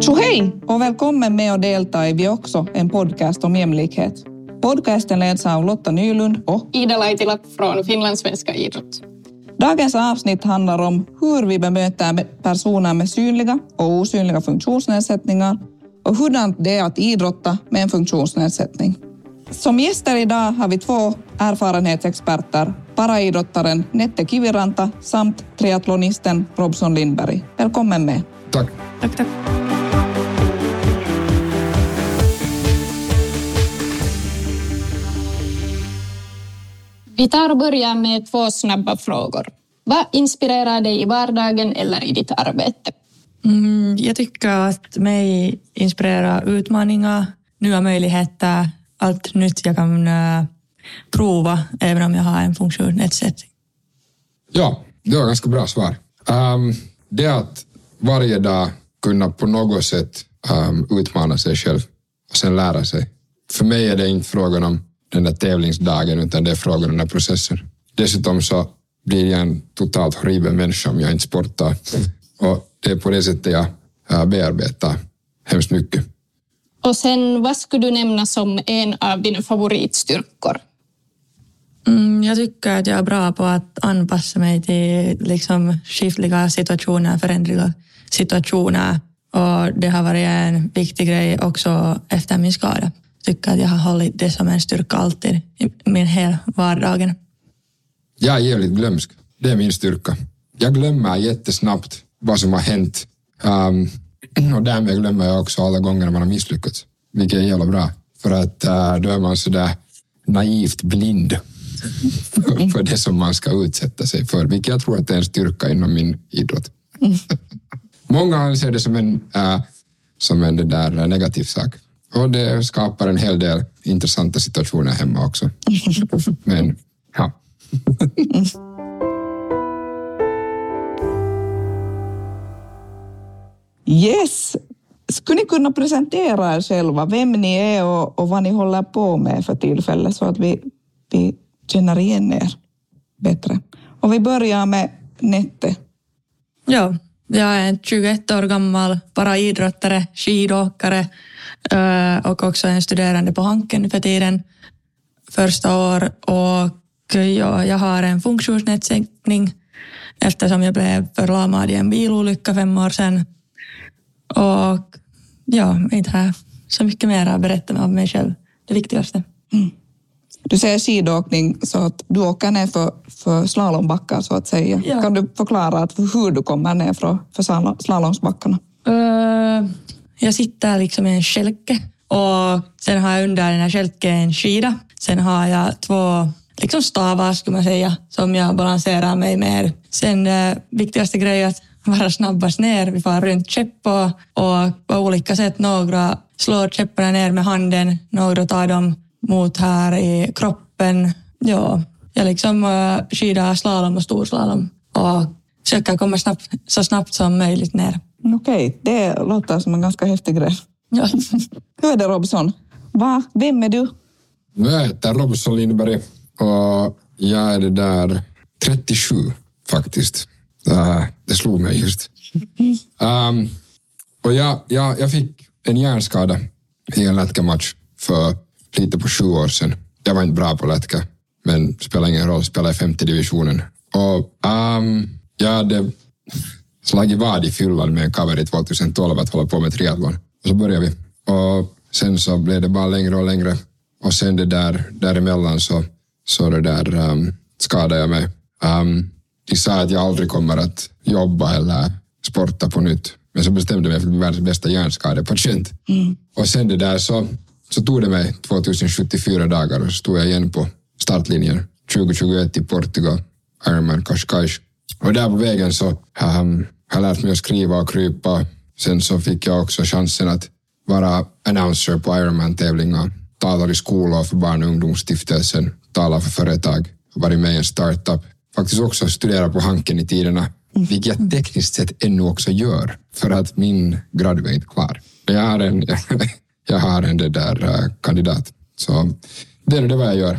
Tjo hej och välkommen med och delta i Vi också, en podcast om jämlikhet. Podcasten leds av Lotta Nylund och Ida Laitila från Finlandssvenska idrott. Dagens avsnitt handlar om hur vi bemöter personer med synliga och osynliga funktionsnedsättningar och hurdant det är att idrotta med en funktionsnedsättning. Som gäster idag har vi två erfarenhetsexperter, paraidrottaren Nette Kiviranta samt triathlonisten Robson Lindberg. Välkommen med. Tack. Tack, tack. Vi tar och börjar med två snabba frågor. Vad inspirerar dig i vardagen eller i ditt arbete? Mm, jag tycker att mig inspirerar utmaningar, nya möjligheter, allt nytt jag kan eh, prova även om jag har en funktionsnedsättning. Ja, det var ganska bra svar. Um, det att varje dag kunna på något sätt um, utmana sig själv och sen lära sig. För mig är det inte frågan om den där tävlingsdagen utan det är frågan om den där processen. Dessutom så blir jag en totalt horribel människa om jag inte sportar. Och det är på det sättet jag eh, bearbetar hemskt mycket. Och sen, vad skulle du nämna som en av dina favoritstyrkor? Mm, jag tycker att jag är bra på att anpassa mig till liksom, skiftliga situationer, förändriga situationer. Och det har varit en viktig grej också efter min skada. Jag tycker att jag har hållit det som en styrka alltid i min hela vardagen. Jag är jävligt glömsk. Det är min styrka. Jag glömmer jättesnabbt vad som har hänt. Um, och därmed glömmer jag också alla gånger man har misslyckats. Vilket är jävla bra. För att eh, då är man sådär naivt blind för, för det som man ska utsätta sig för. Vilket jag tror att det är en styrka inom min idrott. Många ser det som en, eh, som en det där negativ sak. Och det skapar en hel del intressanta situationer hemma också. Men ja. Yes! Skulle ni kunna presentera er själva, vem ni är och, och vad ni håller på med för tillfället så att vi, vi känner igen er bättre. Och vi börjar med Nette. Ja, jag är en 21 år gammal paraidrottare, skidåkare eh, och också en studerande på Hanken för tiden. Första år och ja, jag har en funktionsnedsättning eftersom jag blev förlamad i en bilolycka fem år sedan. Och ja, inte så mycket mer att berätta om mig själv. Det viktigaste. Mm. Du säger skidåkning så att du åker ner för, för slalombackar så att säga. Ja. Kan du förklara att hur du kommer ner för, för slalom- slalomsbackarna? Uh, jag sitter liksom i en kälke och sen har jag under den här kälken en skida. Sen har jag två liksom stavar skulle man säga som jag balanserar mig med. Sen uh, viktigaste grejen är att vara snabbast ner. Vi får runt käpp och, på olika sätt. Några slår käpparna ner med handen, några tar dem mot här i kroppen. Ja, jag liksom uh, skidar slalom och storslalom och försöker komma snabbt, så snabbt som möjligt ner. Okej, det låter som en ganska häftig grej. Ja. Hur är det Robson? Va? Vem är du? Jag heter Robson Lindberg och jag är det där 37 faktiskt. Uh, det slog mig just. Um, och jag, jag, jag fick en hjärnskada i en lätkamatch för lite på sju år sedan. Jag var inte bra på lätka, men spelar ingen roll, spelade i femte divisionen. Och um, jag hade slagit vad i fyllan med en cover i 2012 att hålla på med triathlon. Och så började vi. Och sen så blev det bara längre och längre. Och sen det där, däremellan så, så det där um, skadade jag mig. Um, sa att jag aldrig kommer att jobba eller sporta på nytt. Men så bestämde jag mig för att bli världens bästa hjärnskadepatient. Mm. Och sen det där så, så tog det mig 2074 dagar och så stod jag igen på startlinjen 2021 i Portugal, Ironman Cascais. Och där på vägen så um, har jag lärt mig att skriva och krypa. Sen så fick jag också chansen att vara announcer på Ironman-tävlingar. Talar i skolor för barn och ungdomsstiftelsen, talar för företag, varit med i en startup. Faktiskt också studerat på Hanken i tiderna, vilket jag tekniskt sett ännu också gör, för att min grad är inte klar. Men jag har en, jag har en det där uh, kandidat. Så det är det vad jag gör.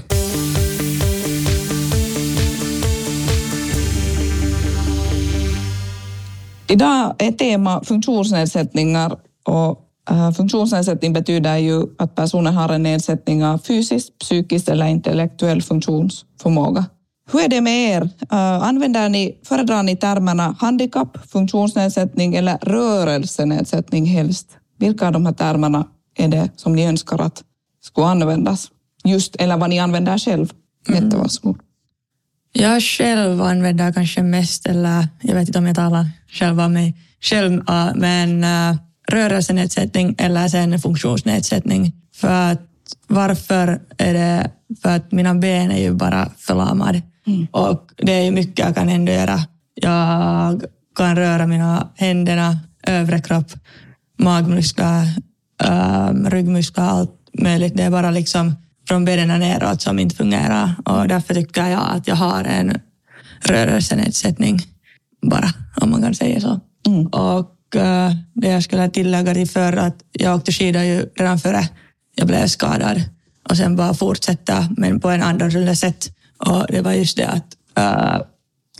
Idag är tema funktionsnedsättningar och äh, funktionsnedsättning betyder ju att personen har en nedsättning av fysisk, psykisk eller intellektuell funktionsförmåga. Hur är det med er? Äh, använder ni, föredrar ni termerna handikapp, funktionsnedsättning eller rörelsenedsättning helst? Vilka av de här termerna är det som ni önskar att skulle användas? Just, eller vad ni använder själv? Jättevarsågod. Jag själv använder kanske mest, eller jag vet inte om jag talar själv om mig själv, äh, men äh, rörelsenedsättning eller sen funktionsnedsättning. För att, varför är det? För att mina ben är ju bara förlamade. Mm. Och det är mycket jag kan ändå göra. Jag kan röra mina händerna, övre kropp, magmuskler, ähm, ryggmuskler, allt möjligt. Det är bara liksom från benen neråt som inte fungerar. Och därför tycker jag att jag har en rörelsenedsättning bara, om man kan säga så. Mm. Och äh, det jag skulle tillägga till för att jag åkte skidor ju redan före jag blev skadad och sen bara fortsätta men på en annorlunda sätt. Och det var just det att äh,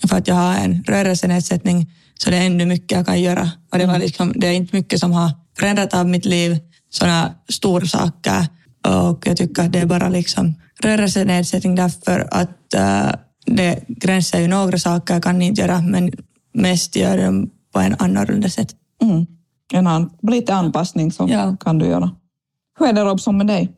för att jag har en rörelsenedsättning så det är ännu mycket jag kan göra. Och det, var liksom, det är inte mycket som har förändrat av mitt liv, sådana stora saker. Och jag tycker att det är bara liksom rörelsenedsättning därför att äh, det gränsar ju några saker jag kan inte göra, men mest gör dem på en annorlunda sätt. Mm. En an, lite anpassning som ja. kan du göra. Hur är det Robson med dig?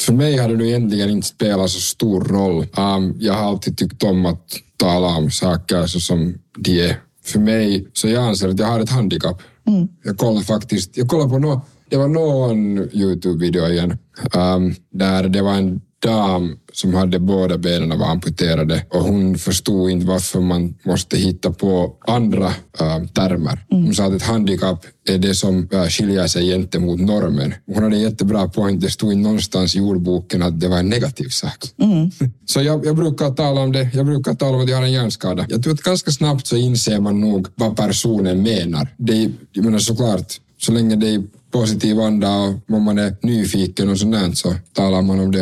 För mig har det nu egentligen inte spelat så stor roll. Um, jag har alltid tyckt om att tala om saker så som de är. För mig, så jag anser att jag har ett handikapp. Mm. Jag kollar faktiskt, jag kollar på något, det var någon Youtube-video igen, um, där det var en dam som hade båda benen var amputerade och hon förstod inte varför man måste hitta på andra äh, termer. Mm. Hon sa att ett handikapp är det som äh, skiljer sig gentemot normen. Hon hade en jättebra poäng, det stod någonstans i ordboken att det var en negativ sak. Mm. Så jag, jag, brukar tala om det, jag brukar tala om att jag har en hjärnskada. Jag tror att ganska snabbt så inser man nog vad personen menar. Det, jag menar såklart, så länge det är positiv anda och om man är nyfiken och sånt så talar man om det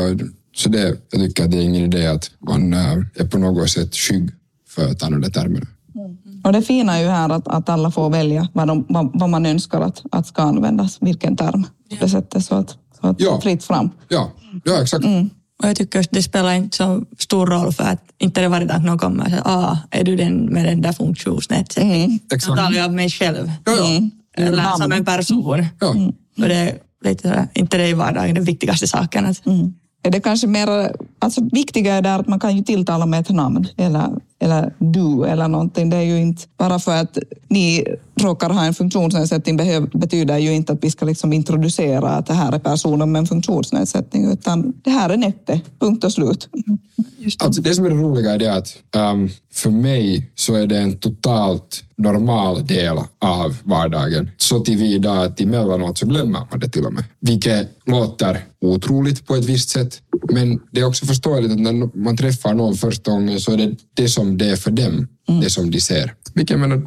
så det, jag tycker att det är ingen idé att man är på något sätt skygg för att använda termerna. Mm. Och det fina är ju här att, att alla får välja vad, de, vad, vad man önskar att, att ska användas, vilken term. På det sättet så att, så att ja. fritt fram. Ja, ja exakt. Mm. Och jag tycker att det spelar inte så stor roll för att inte det varje dag någon kommer och säger ah, är du den med den där funktionsnedsättningen? Mm. Exakt. Då talar jag om mig själv. Ja, ja. Mm. Eller som en person. Ja. Mm. Och det är lite sådär, inte det i vardagen den viktigaste saken. Att, mm är det kanske mer, alltså viktiga är där att man kan ju tilltala med ett namn eller, eller du eller någonting. Det är ju inte bara för att ni råkar ha en funktionsnedsättning betyder ju inte att vi ska liksom introducera att det här är personen med en funktionsnedsättning utan det här är Nette, punkt och slut. Just Alltså det som är det roliga är det att um, för mig så är det en totalt normal del av vardagen. Så tillvida att emellanåt så glömmer man det till och med. Vilket låter otroligt på ett visst sätt. Men det är också förståeligt att när man träffar någon första gången så är det det som det är för dem, mm. det som de ser. Vilket jag menar,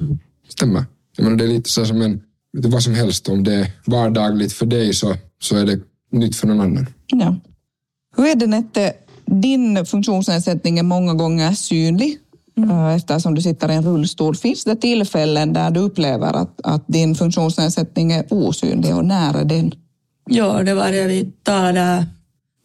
stämmer. Jag menar, det är lite så som en, vad som helst. Om det är vardagligt för dig så, så är det nytt för någon annan. Ja. Hur är det Nette, din funktionsnedsättning är många gånger synlig mm. Eh, eftersom du sitter i en rullstol. Finns det tillfällen där du upplever att, att din funktionsnedsättning är osynlig och när är den? Ja, det var det vi talade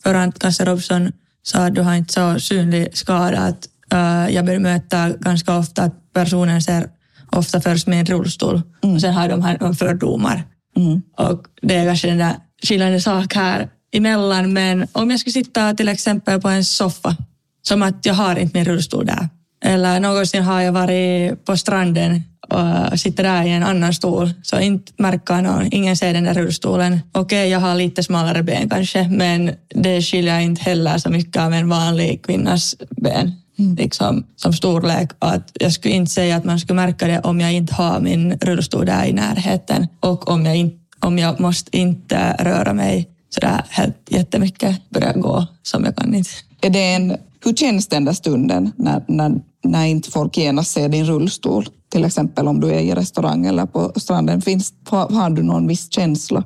för kanske Robson sa att du har inte så synlig skada. Att, uh, jag bemöter ganska ofta att personen ser ofta först med en rullstol mm. och sen har de här fördomar. Mm. Och det är kanske den där skillande sak här emellan. Men om jag skulle sitta till exempel på en soffa, som att jag har inte min rullstol där. Eller någonsin har jag varit på stranden och sitter där i en annan stol, så inte märker någon, ingen ser den där rullstolen. Okej, okay, jag har lite smalare ben kanske, men det skiljer inte heller så mycket av en vanlig kvinnas ben. Mm. Liksom, som storlek. Att jag skulle inte säga att man skulle märka det om jag inte har min rullstol där i närheten och om jag, in, om jag måste inte röra mig sådär helt jättemycket, börja gå som jag kan inte. Är det en, hur känns den där stunden när, när, när inte folk genast ser din rullstol? Till exempel om du är i restaurang eller på stranden. Finns, har du någon viss känsla?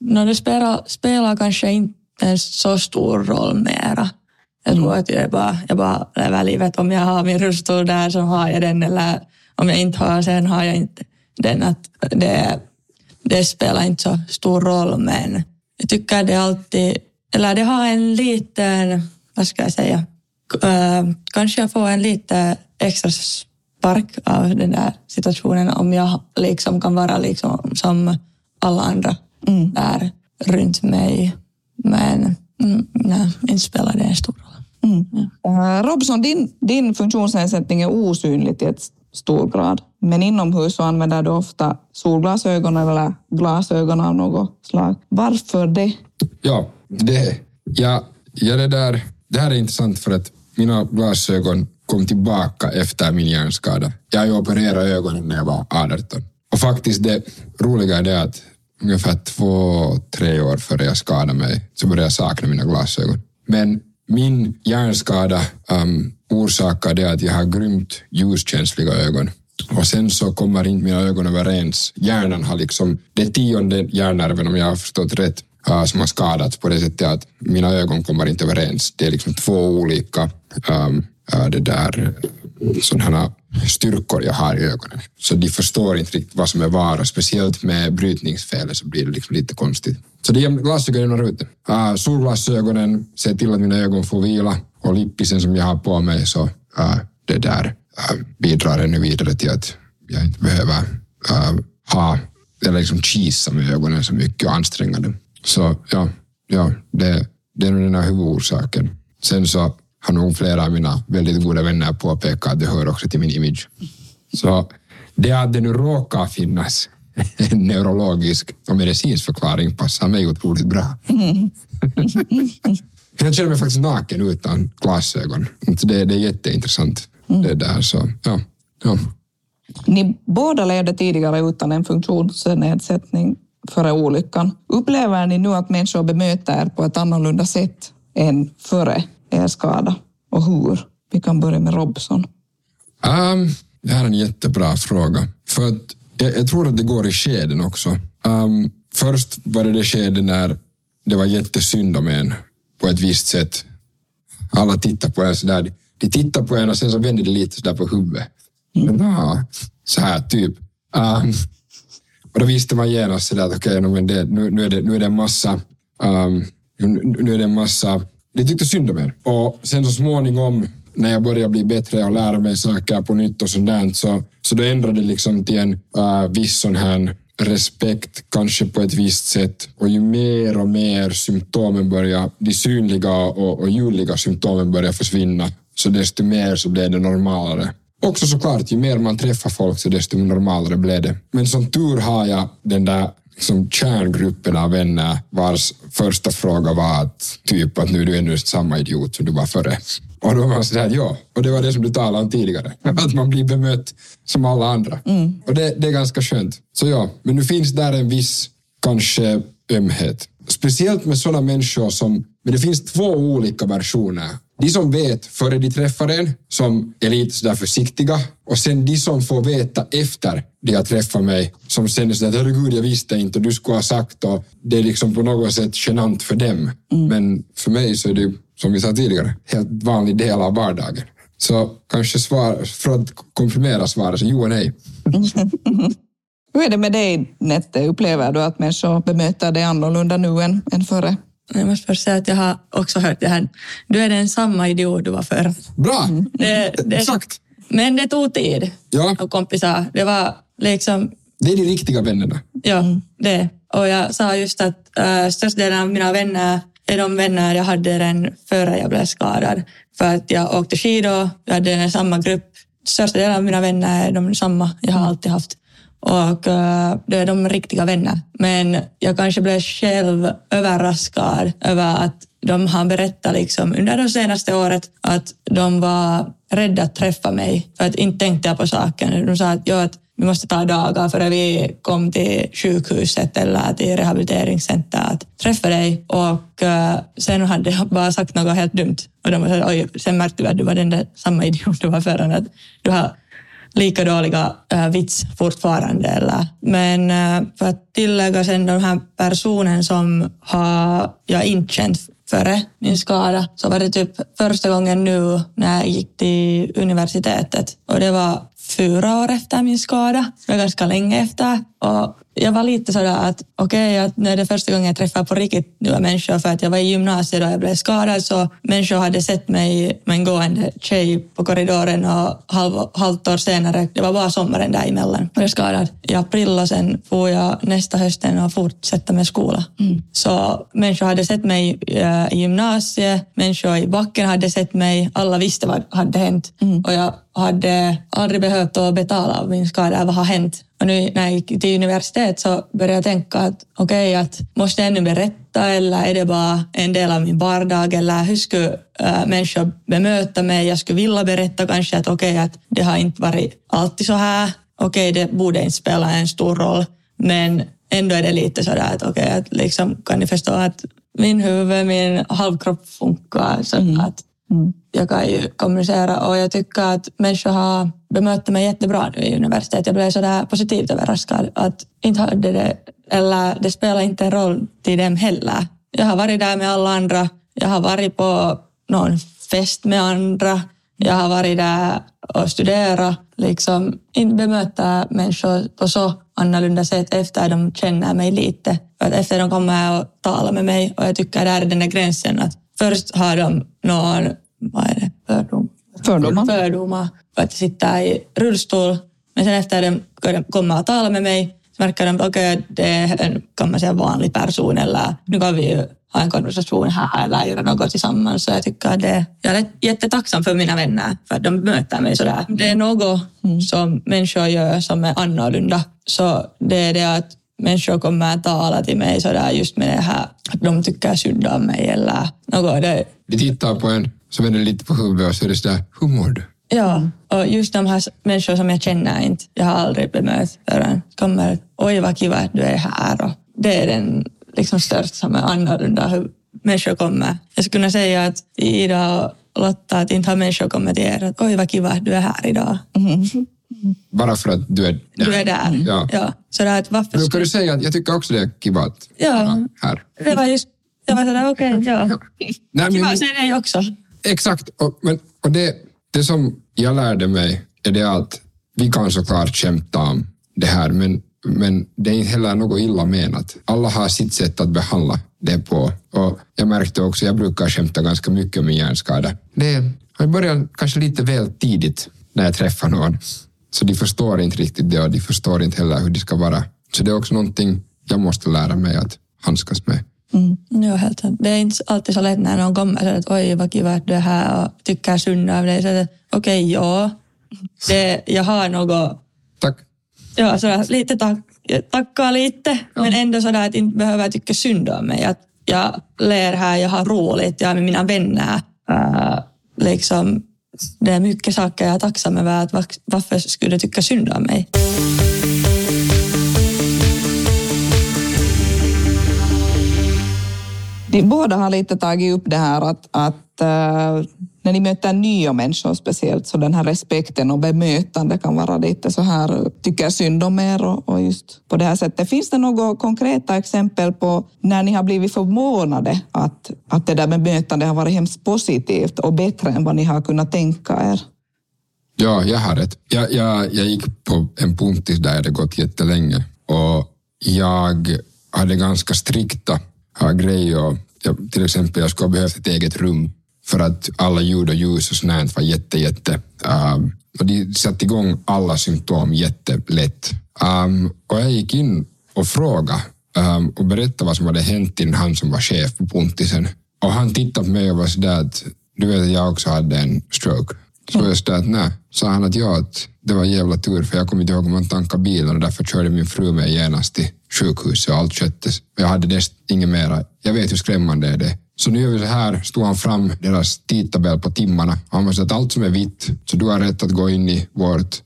No, det spelar, spelar kanske inte så stor roll mera. Jag tror mm. att jag bara, jag bara lever livet. Om jag har min rullstol där så har jag den eller om jag inte har sen har jag inte. den att det, det spelar inte så stor roll, men jag tycker det alltid, eller det har en liten, vad ska jag säga, äh, kanske jag får en lite extra spark av den där situationen om jag liksom kan vara liksom som alla andra mm. där runt mig. Men mm, nej, inte spelar det en stor roll. Mm. Uh, Robson, din, din funktionsnedsättning är osynlig till ett stor grad. Men inomhus så använder du ofta solglasögon eller glasögon av något slag. Varför det? Ja, det, ja, ja det, där, det här är intressant för att mina glasögon kom tillbaka efter min hjärnskada. Jag opererade ögonen när jag var 18. Och faktiskt det roliga är det att ungefär två, tre år före jag skadade mig så började jag sakna mina glasögon. Men min hjärnskada um, det att jag har grymt ljuskänsliga ögon. Och sen så kommer inte mina ögon överens. Hjärnan har liksom, det tionde hjärnnerven om jag har förstått rätt, uh, som har skadats på det sättet att mina ögon kommer inte överens. Det är liksom två olika um, uh, det där, äh, sådana styrkor jag har i ögonen. Så de förstår inte riktigt vad som är vad och speciellt med brytningsfelet så blir det liksom lite konstigt. Så det är glasögonen och ute. Uh, ah, solglasögonen ser till att mina ögon får vila och lippisen som jag har på mig så uh, det där uh, bidrar ännu vidare till att jag inte behöver uh, ha eller liksom kisa med ögonen så mycket och anstränga dem. Så ja, ja det, det är nog den här huvudorsaken. Sen så har nog flera av mina väldigt goda vänner påpekat att det hör också till min image. Så det att det nu råkar finnas en neurologisk och medicinsk förklaring passar mig otroligt bra. Jag känner mig faktiskt naken utan glasögon. Det, det är jätteintressant. Mm. Det där, så, ja, ja. Ni båda levde tidigare utan en funktionsnedsättning före olyckan. Upplever ni nu att människor bemöter er på ett annorlunda sätt än före er skada? Och hur? Vi kan börja med Robson. Um, det här är en jättebra fråga. För att jag, jag tror att det går i skeden också. Um, först var det det skede när det var jättesynd om en på ett visst sätt. Alla tittar på en sådär. De tittar på en och sen så vänder de lite sådär på huvudet. Mm. Ja, så här typ. Um, och då visste man genast sådär att okej, okay, nu, nu, är det, nu är det en massa um, nu är det en massa de tyckte synd om er. Och sen så småningom när jag började bli bättre och lära mig saker på nytt och sådant så, så då ändrade det liksom till en uh, viss sån här respekt kanske på ett visst sätt och ju mer och mer symptomen börjar, de synliga och, och ljudliga symptomen börjar försvinna så desto mer så blev det normalare. Också såklart, ju mer man träffar folk så desto normalare blev det. Men som tur har jag den där liksom kärngruppen av vänner vars första fråga var att typ att nu är du ännu samma idiot som du var före. Och då var man sådär, ja, och det var det som du talade om tidigare, att man blir bemött som alla andra. Mm. Och det, det är ganska skönt. Så ja, men nu finns där en viss kanske ömhet. Speciellt med sådana människor som, men det finns två olika versioner de som vet före de träffar en, som är lite sådär försiktiga och sen de som får veta efter de har träffat mig, som sen är sådär herregud jag visste inte du skulle ha sagt och det är liksom på något sätt genant för dem. Mm. Men för mig så är det som vi sa tidigare, helt vanlig del av vardagen. Så kanske svar, för att komprimera svaret, så jo och nej. Hur är det med dig, Nette? Upplever du att människor bemöter dig annorlunda nu än, än före? Jag måste först säga att jag har också hört det här. Du är den samma idiot du var förr. Bra! Det, det, Exakt. Men det tog tid. Ja. Och kompisar, det var liksom... Det är de riktiga vännerna. Ja, det. Och jag sa just att äh, största delen av mina vänner är de vänner jag hade redan före jag blev skadad. För att jag åkte skidor, jag hade samma grupp. Största delen av mina vänner är de samma jag har alltid haft och eh, då är de riktiga vänner. Men jag kanske blev själv överraskad över att de har berättat liksom under det senaste året att de var rädda att träffa mig för att inte tänkte jag på saken. De sa att, ja, att vi måste ta dagar före vi kom till sjukhuset eller till rehabiliteringscenter att träffa dig. Och uh, sen hade jag bara sagt något helt dumt. Och de sa, oj, sen märkte vi att du var den där samma idiot du var förra. Att du har lika dåliga äh, vits fortfarande. Eller. Men äh, för att tillägga sen den här personen som har jag inte känt före min skada så var det typ första gången nu när jag gick till universitetet och det var fyra år efter min skada. Det var ganska länge efter. Och jag var lite sådär att okej, okay, att nu är det första gången jag träffar på riktigt nya människor för att jag var i gymnasiet och jag blev skadad så människor hade sett mig med en gående tjej på korridoren och halv, halvt år senare, det var bara sommaren däremellan, blev skadad i april och sen får jag nästa hösten och fortsätta med skola. Mm. Så människor hade sett mig eh, i gymnasiet, människor i backen hade sett mig, alla visste vad hade hänt mm. och jag hade aldrig behövt att betala av min skada, vad har hänt? Och nu när jag gick till universitet så började jag tänka att okej, okay, att måste jag ännu berätta eller är det bara en del av min vardag eller hur skulle äh, människor bemöta mig? Jag skulle vilja berätta kanske att okej, okay, att det har inte varit alltid så här. Okej, okay, det borde inte spela en stor roll, men ändå är det lite sådär att okej, okay, att liksom, kan ni förstå att min huvud, min halvkropp funkar så mm. att Mm. Jag kan ju kommunicera och jag tycker att människor har bemött mig jättebra nu i universitetet. Jag blev sådär positivt överraskad att inte hade det, eller det spelar inte en roll till dem heller. Jag har varit där med alla andra. Jag har varit på någon fest med andra. Jag har varit där och studerat. Liksom, inte bemöta människor på så annorlunda sätt efter de känner mig lite. För att efter de kommer och talar med mig och jag tycker där är den där gränsen att först har de någon vad är det, fördom? fördomar. fördomar för att sitta i rullstol. Men sen efter de kommer att tala med mig så märker de att okay, det är en kan man säga, vanlig person eller nu kan vi ju ha en konversation här eller göra något tillsammans. Så jag tycker att det, jag är jättetacksam för mina vänner för att de möter mig sådär. Det är något mm. som människor gör som är annorlunda. Så det är det att människor kommer att tala till mig sådär just med det här att de tycker synd om mig eller något. Det... De tittar på en så vänder lite på huvudet och så är det sådär, hur mår du? Ja, och just de här människor som jag känner inte, jag har aldrig bemött förrän kommer, oj vad kiva att du är här. Och det är den liksom största som är annorlunda, hur människor kommer. Jag skulle kunna säga att Ida och Lotta, att inte har människor kommit till er att oj vad kiva att du är här idag. Mm. Bara för att du är där. Du är där, ja. ja. Så det att varför kan du säga att jag tycker också det är kiva att ja. här. Det var just, jag var sådär okej, okay, ja. Nej, kiva att säga det också. Exakt, och, men, och det, det som jag lärde mig är det att vi kan såklart skämta om det här, men, men det är inte heller något illa menat. Alla har sitt sätt att behandla det på. Och jag märkte också, jag brukar skämta ganska mycket om min hjärnskada. Det jag började kanske lite väl tidigt när jag träffar någon. Så de förstår inte riktigt det och de förstår inte heller hur det ska vara. Så det är också någonting jag måste lära mig att handskas med. Mm. Ja, helt sant. Det är inte alltid så lätt när någon kommer och säger att oj vad kiva att du är här och tycker synd av dig. Okej, okay, ja. Det, jag har något... Tack. Ja, sådär, lite tack. Jag tackar lite, ja. men ändå sådär att inte behöver tycka synd om mig. Att jag ler här, jag har roligt, jag är med mina vänner. Uh, liksom, det är mycket saker jag är tacksam över. Att varför skulle du tycka synd om mig? De båda har lite tagit upp det här att, att uh, när ni möter nya människor speciellt så den här respekten och bemötande kan vara lite så här, tycker synd om er och, och just på det här sättet. Finns det några konkreta exempel på när ni har blivit förvånade att, att det där bemötandet har varit hemskt positivt och bättre än vad ni har kunnat tänka er? Ja, jag har ett. Jag, jag, jag gick på en punkt där jag hade gått jättelänge och jag hade ganska strikta grejer jag, till exempel, jag skulle ha behövt ett eget rum för att alla ljud och ljus och sånt var jätte, jätte... Um, och de satte igång alla symptom jättelätt. Um, och jag gick in och frågade um, och berättade vad som hade hänt till han som var chef på Puntisen. Och han tittade på mig och var sådär att du vet att jag också hade en stroke. Så jag sa att nej. Sa han att ja, att det var en jävla tur för jag kommer inte ihåg om man tankade bilen och därför körde min fru mig genast till sjukhuset och allt sköttes. Jag hade nästan inget mera. Jag vet hur skrämmande är det så nu gör vi så här, stod han fram deras tidtabell på timmarna. Han var så att allt som är vitt, så du har rätt att gå in i vårt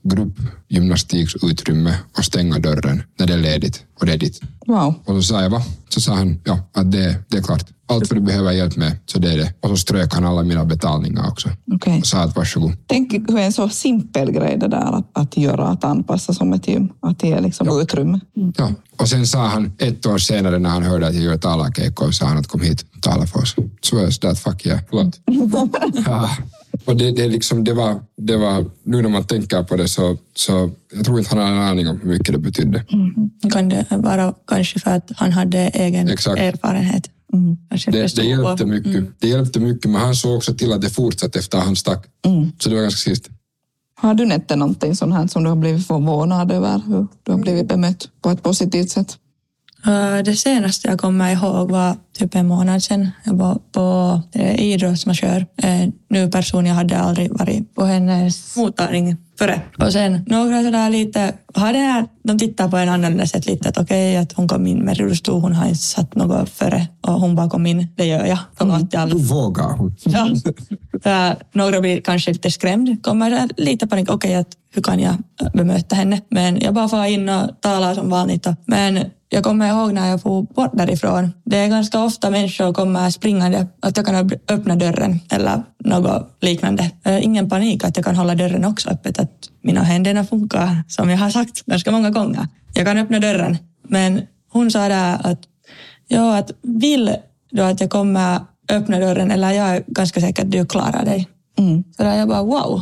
gruppgymnastiksutrymme och stänga dörren när det är ledigt och det är ditt. Wow. Och så sa jag va? Så sa han ja, att det, det är klart. Allt vad du behöver hjälp med, så det är det. Och så strök han alla mina betalningar också. Okay. Och sa att varsågod. Tänk hur en så simpel grej det där att, att göra, att anpassa som ett gym. Att ge liksom ja. utrymme. Mm. Ja, och sen sa han ett år senare när han hörde att jag gör talarkeikkoa, sa han att kom hit och tala för oss. Så var jag sådär att fuck yeah, förlåt. ja. Och det, det, liksom, det, var, det var, nu när man tänker på det så, så jag tror inte han har en aning om hur mycket det betydde. Kan det vara kanske för att han hade egen Exakt. erfarenhet? Kanske Det, det, hjälpte mycket. det hjälpte mycket, men han såg också till att det fortsatte efter han stack. Så det var ganska sist. Har du Nette någonting sånt här som du har blivit förvånad över hur du har blivit bemött på ett positivt sätt? Det senaste jag kommer ihåg var typ en månad sedan. Jag var på idrottsmassör. En ny person, jag hade aldrig varit på hennes mottagning före. Och sen några sådär lite, har det här, de tittar på en annorlunda sätt lite att okej, att hon kom in med rullstol, hon har inte satt något före och hon bara kom in, det gör jag. För att jag Då vågar hon. Ja. Äh, några blir kanske lite skrämd, kommer lite panik, okej, att hur kan jag bemöta henne? Men jag bara får in och talar som vanligt. Men jag kommer ihåg när jag får bort därifrån, det är ganska ofta människor kommer springande, att jag kan öpp- öppna dörren eller något liknande. Ingen panik att jag kan hålla dörren också öppet, att mina händer funkar som jag har sagt ganska många gånger. Jag kan öppna dörren, men hon sa där att Ja, att vill du att jag kommer öppna dörren eller jag är ganska säker att du klarar dig. Så där jag bara wow,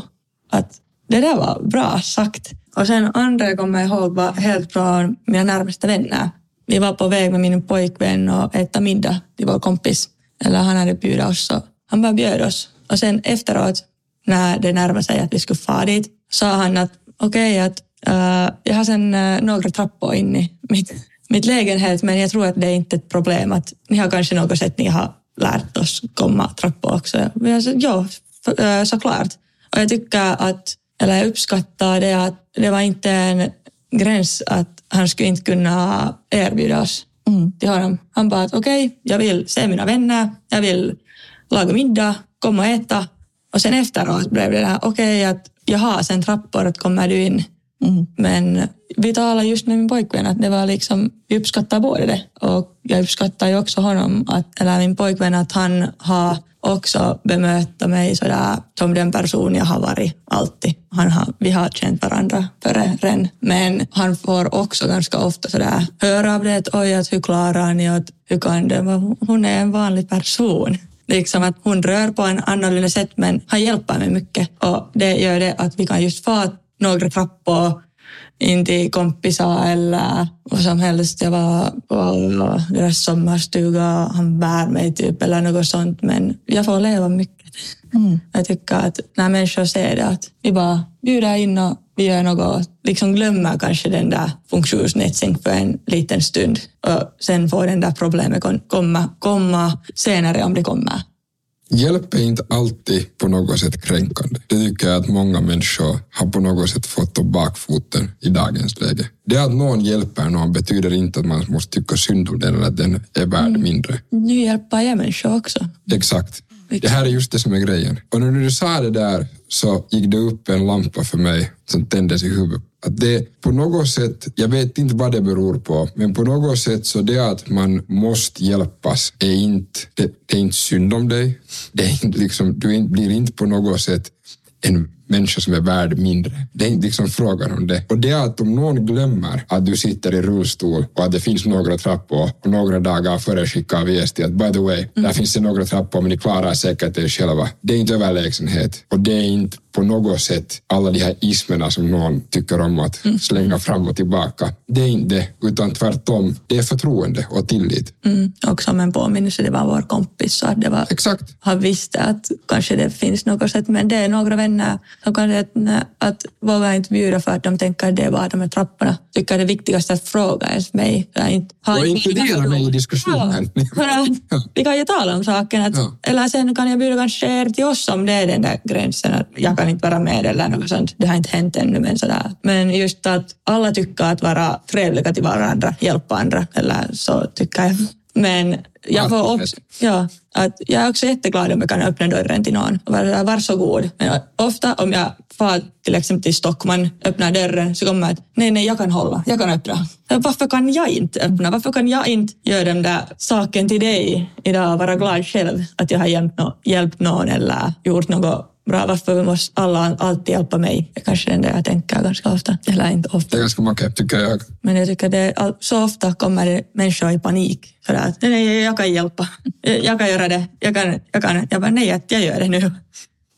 att det där var bra sagt. Och sen andra jag kommer ihåg var helt från mina närmaste vänner. Vi var på väg med min pojkvän och äta middag till vår kompis. Eller han hade bjudit oss så han bara bjöd oss. Och sen efteråt när det närmade sig att vi skulle fara dit sa han att okej att uh, jag har sen uh, några trappor in i mitt, mitt lägenhet men jag tror att det är inte ett problem att ni har kanske något sätt ni har lärt oss komma trappor också. Och jag sa, ja, för- uh, såklart. Och jag tycker att, eller jag uppskattar det att det var inte en gräns att han skulle inte kunna erbjuda oss till honom. Han bara att okej, jag vill se mina vänner, jag vill laga middag, komma och äta. Och sen efteråt blev det där, okej att jaha, sen trappor, att kommer du in? Mm. Men vi talade just med min pojkvän att det var liksom, vi uppskattar både det. Och jag uppskattar ju också honom, att, eller min pojkvän, att han har också bemött mig sådär som den person jag har varit alltid. Han har, vi har känt varandra före. Men han får också ganska ofta sådär höra av det att oj, att hur klarar ni? Att, hur kan det? vara? Hon är en vanlig person. Liksom att hon rör på en annorlunda sätt men han hjälper mig mycket. Och det gör det att vi kan just få några trappor in till kompisar eller vad som helst. Jag var på deras sommarstuga och han bär mig typ eller något sånt. Men jag får leva mycket. Jag tycker att när människor ser det att vi bara bjuder in och vi gör något, liksom glömmer kanske den där funktionsnedsättning för en liten stund och sen får den där problemet komma, komma senare om det kommer. Hjälp är inte alltid på något sätt kränkande. Det tycker jag att många människor har på något sätt fått upp bakfoten i dagens läge. Det att någon hjälper någon betyder inte att man måste tycka synd om den eller att den är värd mindre. Nu hjälper jag människor också. Exakt. Det här är just det som är grejen. Och när du sa det där så gick det upp en lampa för mig som tändes i huvudet. Att det på något sätt, jag vet inte vad det beror på, men på något sätt så det att man måste hjälpas är inte, det, det är inte synd om dig. Det är inte liksom, du blir inte på något sätt en människa som är värd mindre. Det är inte liksom frågan om det. Och det är att om någon glömmer att du sitter i rullstol och att det finns några trappor och några dagar före skickar viest till att by the way, där finns det några trappor men ni klarar säkert er själva. Det är inte överlägsenhet och det är inte på något sätt alla de här ismerna som någon tycker om att slänga fram och tillbaka. Det är inte det, utan tvärtom. Det är förtroende och tillit. Mm. Och som en påminnelse, det var vår kompis, så att det var Exakt. han visste att kanske det finns något sätt, men det är några vänner som kanske att, att vågar inte bjuda för att de tänker att det är bara de här trapporna. Tycker det viktigaste att fråga ens mig. Jag inte, har Och inte- inkludera mig i diskussionen. Ja, för att vi kan ju tala om saken. Att, Ja. Eller sen kan jag bjuda kanske er till oss om det är den där gränsen. Att jag kan inte vara med eller något sånt. Det har inte hänt ännu. Men, sådär. men just att alla tycker att vara trevliga till varandra, hjälpa andra. Eller så tycker jag. Men jag får också, ja, att jag är också jätteglad om jag kan öppna dörren till någon och vara varsågod. Men ofta om jag far till exempel till Stockman, öppnar dörren, så kommer jag att nej, nej, jag kan hålla, jag kan öppna. Varför kan jag inte öppna? Varför kan jag inte göra den där saken till dig idag och vara glad själv att jag har hjälpt någon eller gjort något bra? Varför måste alla alltid hjälpa mig? Det är kanske den där jag tänker ganska ofta. Eller inte ofta. Det är ganska makert tycker jag. Men jag tycker det är, så ofta kommer det människor i panik. Sådär att nej, jag kan hjälpa. Jag, kan göra det. Jag kan, jag kan. Jag bara, nej, jag gör det nu.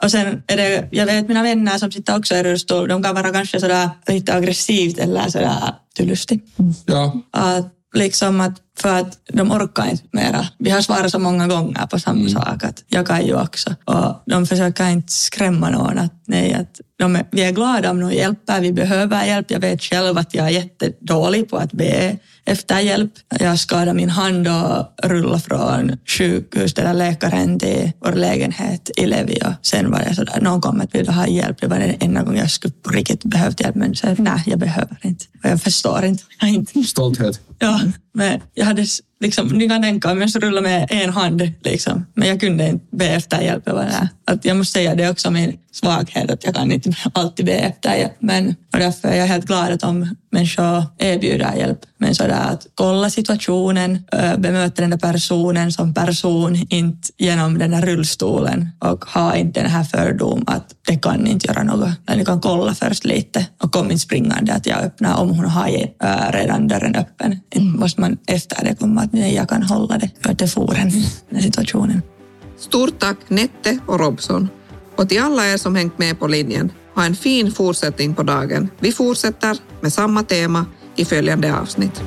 Och sen är det, jag vet mina vänner som sitter också i rullstol, de kan vara kanske sådär lite aggressivt eller sådär lustig. Ja, Att liksom att för att de orkar inte mera. Vi har svarat så många gånger på samma sak att jag kan ju också. Och de försöker inte skrämma någon att nej, att de är, vi är glada om någon hjälper, vi behöver hjälp. Jag vet själv att jag är jättedålig på att be efter hjälp. Jag skadade min hand och rullade från sjukhus eller läkaren till vår lägenhet i Levi och sen var jag sådär, någon kommer att vilja ha hjälp. Det var den enda gången jag skulle på riktigt behövt hjälp men så, nej, jag behöver inte. Och jag förstår inte. Jag har inte stolthet. Ja, men jag hade s- liksom, ni kan tänka om jag skulle rulla med en hand liksom. Men jag kunde inte be efter hjälp. Att jag måste säga det är också min svaghet att jag kan inte alltid be efter hjälp. Men och därför är jag helt glad att om människor erbjuder hjälp. Men sådär att kolla situationen, bemöta den där personen som person, inte genom den där rullstolen och ha inte den här fördom att det kan inte göra något. Men ni kan kolla först lite och kom inte springande att jag öppnar om hon har redan dörren öppen. Inte måste man efter det komma att jag kan hålla det. För det får en den situationen. Stort tack Nette och Robson. Och till alla er som hängt med på linjen, ha en fin fortsättning på dagen. Vi fortsätter med samma tema i följande avsnitt.